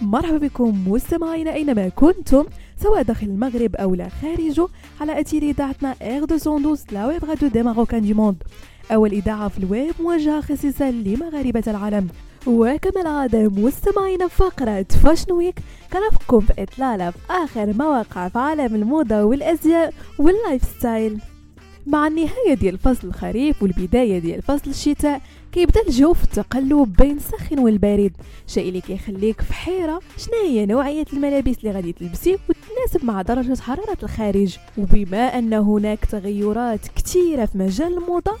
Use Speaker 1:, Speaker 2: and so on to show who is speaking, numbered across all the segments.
Speaker 1: مرحبا بكم مستمعينا أينما كنتم سواء داخل المغرب أو لا خارجه على اثير إذاعتنا R 212 la web radio des Marocains du monde. أول إذاعة في الويب موجهه خصيصا لمغاربة العالم. وكما العادة مستمعينا فقرة Fashion Week كنفقكم في إطلالة في آخر مواقع في عالم الموضة والأزياء وال lifestyle مع النهاية ديال فصل الخريف والبداية ديال فصل الشتاء كيبدا الجو في التقلب بين السخن والبارد. شيء اللي كيخليك في حيرة شنو هي نوعية الملابس اللي غادي تلبسي وتناسب مع درجة حرارة الخارج. وبما أن هناك تغيرات كثيرة في مجال الموضة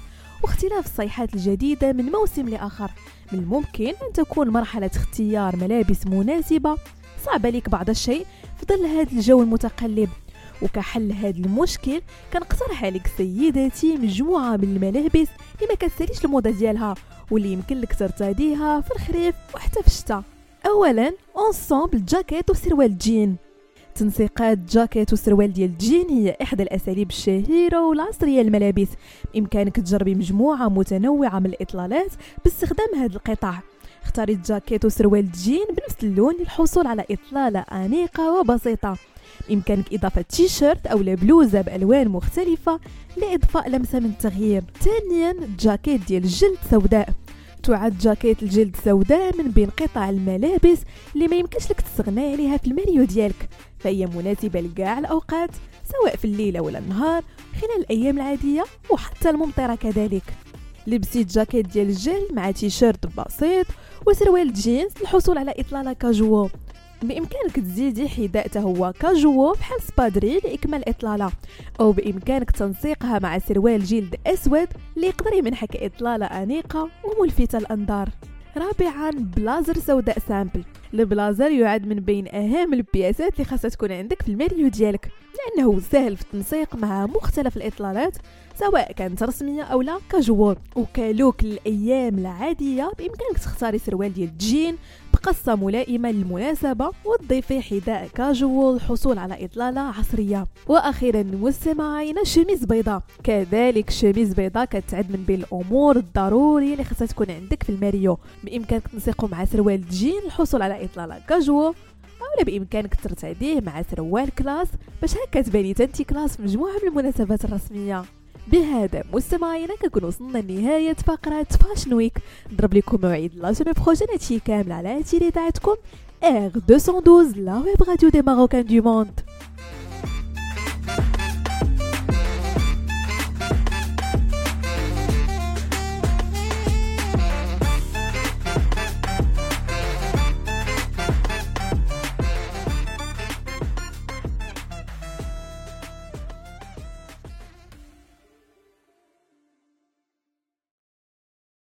Speaker 1: واختلاف الصيحات الجديدة من موسم لآخر من الممكن أن تكون مرحلة اختيار ملابس مناسبة. صعبة لك بعض الشيء في ظل هذا الجو المتقلب. وكحل هذا المشكل كنقترح عليك سيداتي مجموعة من الملابس اللي ما كتساليش الموضة ديالها واللي يمكن لك ترتديها في الخريف وحتى في الشتاء اولا ensemble جاكيت وسروال جين تنسيقات جاكيت وسروال ديال الجين هي إحدى الأساليب الشهيرة والعصريه للملابس بإمكانك تجربي مجموعة متنوعة من الإطلالات باستخدام هذا القطع. اختاري جاكيت وسروال الجين بنفس اللون للحصول على إطلالة أنيقة وبسيطة. بامكانك إضافة تيشيرت أو بلوزه بألوان مختلفة لإضفاء لمسة من التغيير ثانيا جاكيت ديال الجلد سوداء. تعد جاكيت الجلد سوداء من بين قطع الملابس اللي ما يمكنش لك تستغنى عليها في الماريو ديالك. فهي مناسبة لكاع الأوقات سواء في الليل ولا النهار خلال الأيام العادية وحتى الممطرة كذلك. لبسي جاكيت ديال الجلد مع تيشيرت بسيط وسروال جينز للحصول على إطلالة كاجوو بإمكانك تزيدي حذاء هو كاجوو بحال سبادري لإكمال الإطلالة أو بإمكانك تنسيقها مع سروال جلد أسود اللي يقدر يمنحك إطلالة أنيقة وملفتة الأنظار. رابعا بلازر سوداء simple. البلازر يعد من بين أهم البياسات اللي خاصها تكون عندك في الماريو ديالك لأنه سهل في التنسيق مع مختلف الإطلالات سواء كانت رسمية أو لا كاجوال وك look الأيام العادية بإمكانك تختاري سروال ديال الجين بقصة ملائمة للمناسبة وتضيفي حذاء كاجوال للحصول على إطلالة عصرية. وأخيرا مستمعينا شميز بيضاء. كذلك شميز بيضاء كتعد من بين الأمور الضرورية اللي خاصها تكون عندك في الماريو. بإمكانك تنسيقو مع سروال جين للحصول على إطلالة كاجوال أو بإمكانك ترتديه مع سروال classe. باش هكا تباني تنتي classe في مجموعة من المناسبات الرسمية. بهذا مستمعينا كنكون وصلنا لنهاية فقرة Fashion Week نضرب لكم موعد la semaine prochaine هادشي كامل على أثير إذاعتكم R 212 la web radio des Marocains du monde